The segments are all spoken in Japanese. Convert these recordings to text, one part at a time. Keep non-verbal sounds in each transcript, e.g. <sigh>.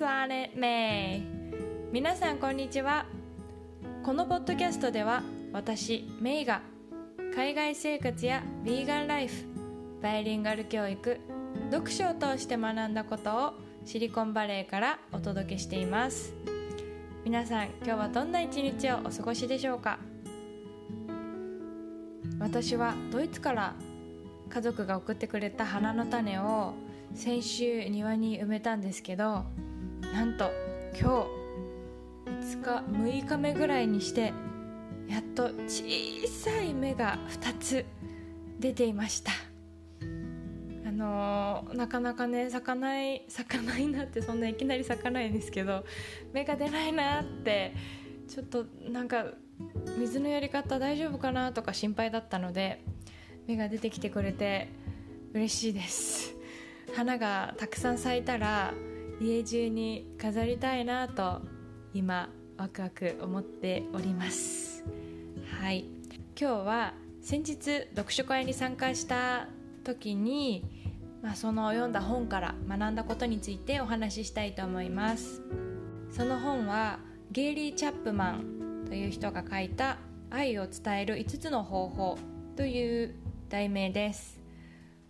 Planet May 皆さんこんにちは。このポッドキャストでは私メイが海外生活やヴィーガンライフバイリンガル教育読書を通して学んだことをシリコンバレーからお届けしています。皆さん今日はどんな一日をお過ごしでしょうか？私はドイツから家族が送ってくれた花の種を先週庭に埋めたんですけどなんと今日5日6日目ぐらいにしてやっと小さい芽が2つ出ていました。あのー、なかなかね咲かない <laughs> 咲かないなってそんないきなり咲かないんですけど芽が出ないなってちょっとなんか水のやり方大丈夫かなとか心配だったので芽が出てきてくれて嬉しいです。花がたくさん咲いたら家中に飾りたいなと今ワクワク思っております。はい。今日は先日読書会に参加した時に、まあ、その読んだ本から学んだことについてお話ししたいと思います。その本はゲイリー・チャップマンという人が書いた「愛を伝える5つの方法」という題名です。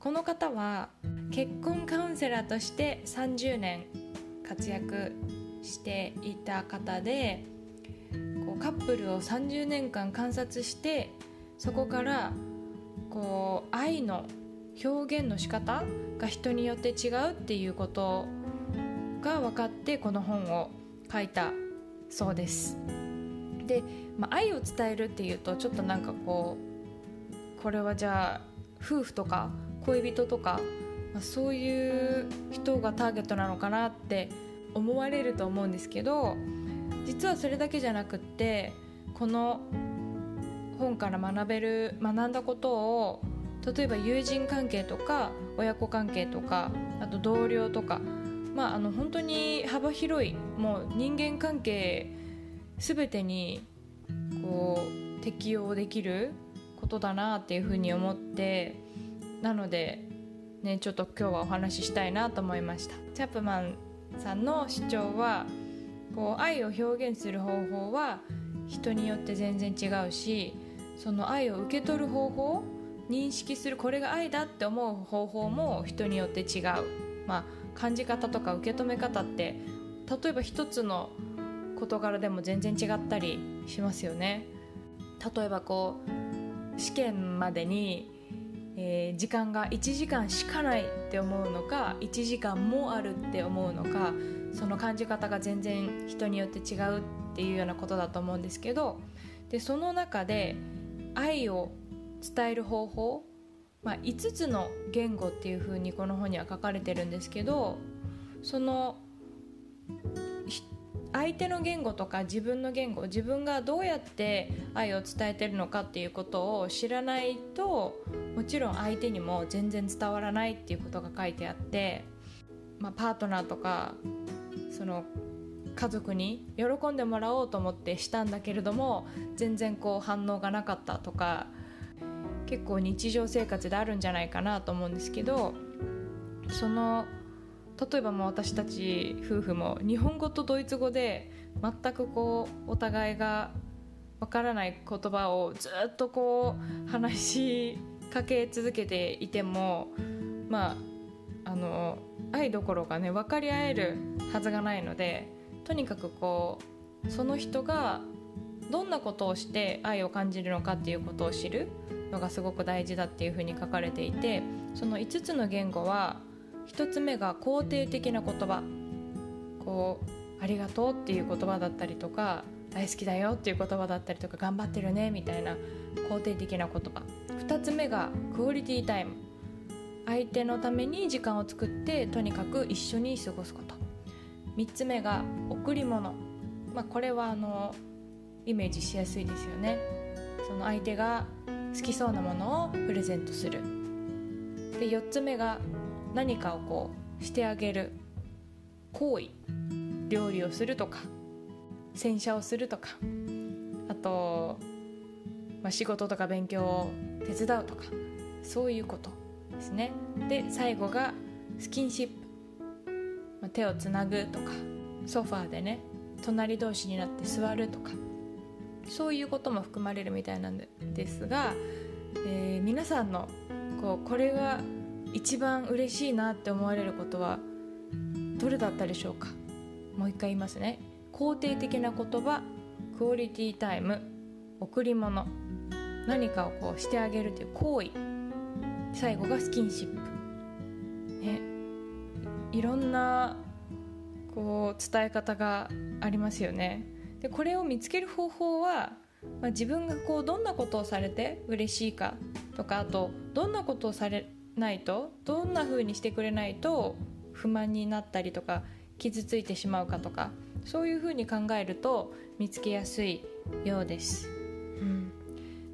この方は結婚カウンセラーとして30年活躍していた方でこうカップルを30年間観察してそこからこう愛の表現の仕方が人によって違うっていうことが分かってこの本を書いたそうです。で、まあ、愛を伝えるっていうとちょっとなんかこうこれはじゃあ夫婦とか恋人とか、まあ、そういう人がターゲットなのかなって思われると思うんですけど実はそれだけじゃなくってこの本から学べる学んだことを例えば友人関係とか親子関係とかあと同僚とか、まあ、あの本当に幅広いもう人間関係全てにこう適用できることだなっていうふうに思ってなのでねちょっと今日はお話ししたいなと思いました。チャップマンさんの主張はこう愛を表現する方法は人によって全然違うしその愛を受け取る方法認識するこれが愛だって思う方法も人によって違う、まあ、感じ方とか受け止め方って例えば一つの事柄でも全然違ったりしますよね。例えばこう試験までにえー、時間が1時間しかないって思うのか1時間もあるって思うのかその感じ方が全然人によって違うっていうようなことだと思うんですけどでその中で愛を伝える方法、まあ、5つの言語っていうふうにこの本には書かれてるんですけどその相手の言語とか自分の言語自分がどうやって愛を伝えてるのかっていうことを知らないともちろん相手にも全然伝わらないっていうことが書いてあって、まあ、パートナーとかその家族に喜んでもらおうと思ってしたんだけれども全然こう反応がなかったとか結構日常生活であるんじゃないかなと思うんですけどその例えばもう私たち夫婦も日本語とドイツ語で全くこうお互いがわからない言葉をずっとこう話しかけ続けていてもまああの愛どころかね分かり合えるはずがないのでとにかくこうその人がどんなことをして愛を感じるのかっていうことを知るのがすごく大事だっていうふうに書かれていてその5つの言語は1つ目が肯定的な言葉。こうありがとうっていう言葉だったりとか大好きだよっていう言葉だったりとか頑張ってるねみたいな肯定的な言葉。2つ目がクオリティタイム。相手のために時間を作ってとにかく一緒に過ごすこと。3つ目が贈り物、まあ、これはあのイメージしやすいですよね。その相手が好きそうなものをプレゼントする。で4つ目が何かをこうしてあげる行為料理をするとか洗車をするとかあと、まあ、仕事とか勉強を手伝うとかそういうことですね。で最後がスキンシップ、まあ、手をつなぐとかソファーでね隣同士になって座るとかそういうことも含まれるみたいなんですが、えー、皆さんのこうこれが一番嬉しいなって思われることはどれだったでしょうか？もう一回言いますね。肯定的な言葉クオリティタイム贈り物。何かをこうしてあげるという行為。最後がスキンシップ。ね。いろんなこう伝え方がありますよね。でこれを見つける方法は、まあ、自分がこうどんなことをされて嬉しいかとかあとどんなことをされないとどんな風にしてくれないと不満になったりとか傷ついてしまうかとかそういう風に考えると見つけやすいようです。うん、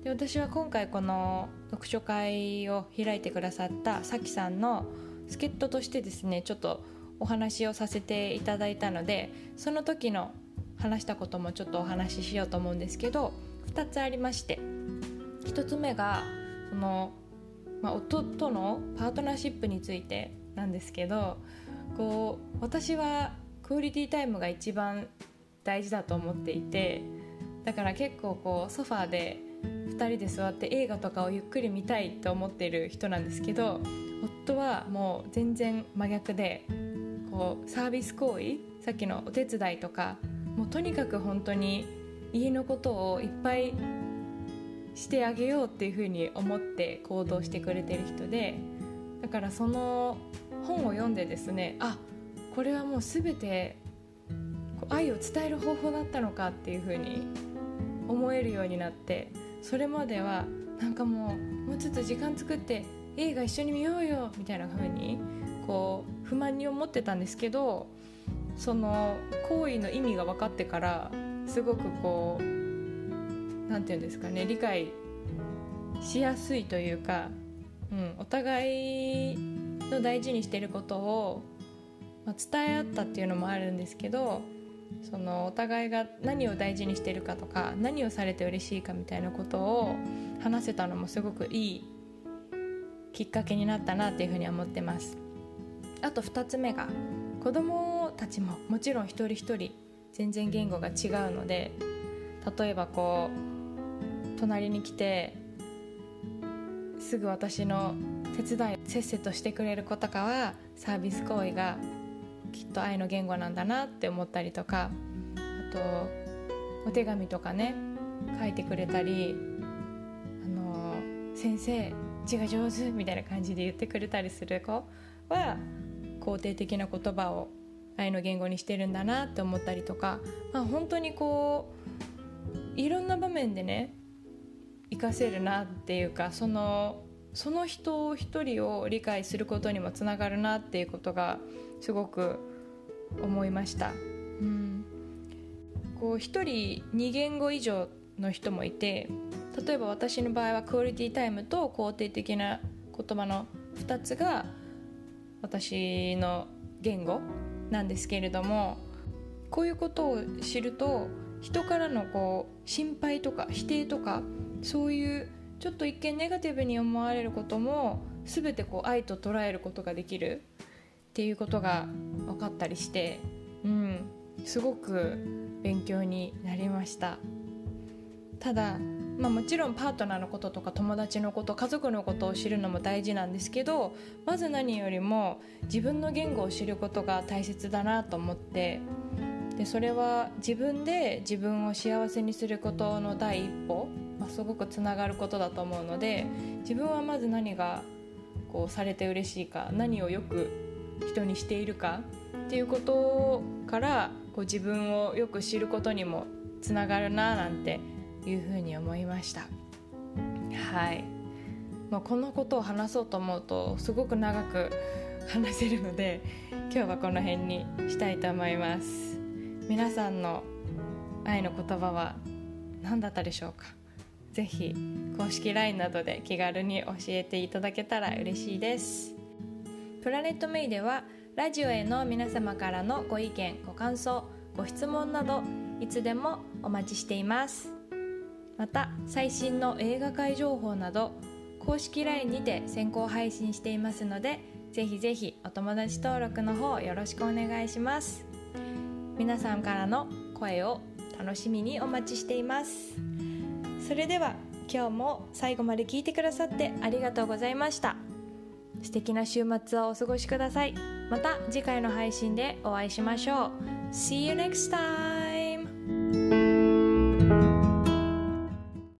で私は今回この読書会を開いてくださったさきさんの助っ人としてですねちょっとお話をさせていただいたのでその時の話したこともちょっとお話ししようと思うんですけど2つありまして1つ目がその、まあ、夫とのパートナーシップについてなんですけどこう私はクオリティタイムが一番大事だと思っていてだから結構こうソファーで2人で座って映画とかをゆっくり見たいと思ってる人なんですけど夫はもう全然真逆でこうサービス行為さっきのお手伝いとかもうとにかく本当に家のことをいっぱいしてあげようっていうふうに思って行動してくれてる人でだからその本を読んでですねあこれはもう全て愛を伝える方法だったのかっていうふうに思えるようになってそれまではなんかもうもうちょっと時間作って映画一緒に見ようよみたいな風にこう不満に思ってたんですけどその行為の意味が分かってからすごくこう何て言うんですかね理解しやすいというか、うん、お互いの大事にしてることを、まあ、伝え合ったっていうのもあるんですけどそのお互いが何を大事にしてるかとか何をされて嬉しいかみたいなことを話せたのもすごくいいきっかけになったなっていうふうに思ってます。あと2つ目が子供たちももちろん一人一人全然言語が違うので例えばこう隣に来てすぐ私の手伝いせっせとしてくれる子とかはサービス行為がきっと愛の言語なんだなって思ったりとかあとお手紙とかね書いてくれたり「あの先生字が上手」みたいな感じで言ってくれたりする子は肯定的な言葉を愛の言語にしてるんだなって思ったりとか、まあ、本当にこういろんな場面でね活かせるなっていうかそのその人一人を理解することにもつながるなっていうことがすごく思いました。うん、こう一人2言語以上の人もいて例えば私の場合はクオリティタイムと肯定的な言葉の2つが私の言語なんですけれどもこういうことを知ると人からのこう心配とか否定とかそういうちょっと一見ネガティブに思われることも全てこう愛と捉えることができるっていうことが分かったりして、うん、すごく勉強になりました。ただまあ、もちろんパートナーのこととか友達のこと家族のことを知るのも大事なんですけどまず何よりも自分の言語を知ることが大切だなと思ってでそれは自分で自分を幸せにすることの第一歩、まあ、すごくつながることだと思うので自分はまず何がこうされて嬉しいか何をよく人にしているかっていうことからこう自分をよく知ることにもつながるななんていうふうに思いました。はい、まあ、このことを話そうと思うとすごく長く話せるので今日はこの辺にしたいと思います。皆さんの愛の言葉は何だったでしょうか？ぜひ公式 LINE などで気軽に教えていただけたら嬉しいです。プラネットメイではラジオへの皆様からのご意見ご感想ご質問などいつでもお待ちしています。また最新の映画界情報など公式 LINE にて先行配信していますのでぜひぜひお友達登録の方よろしくお願いします。皆さんからの声を楽しみにお待ちしています。それでは今日も最後まで聞いてくださってありがとうございました。素敵な週末をお過ごしください。また次回の配信でお会いしましょう。See you next time!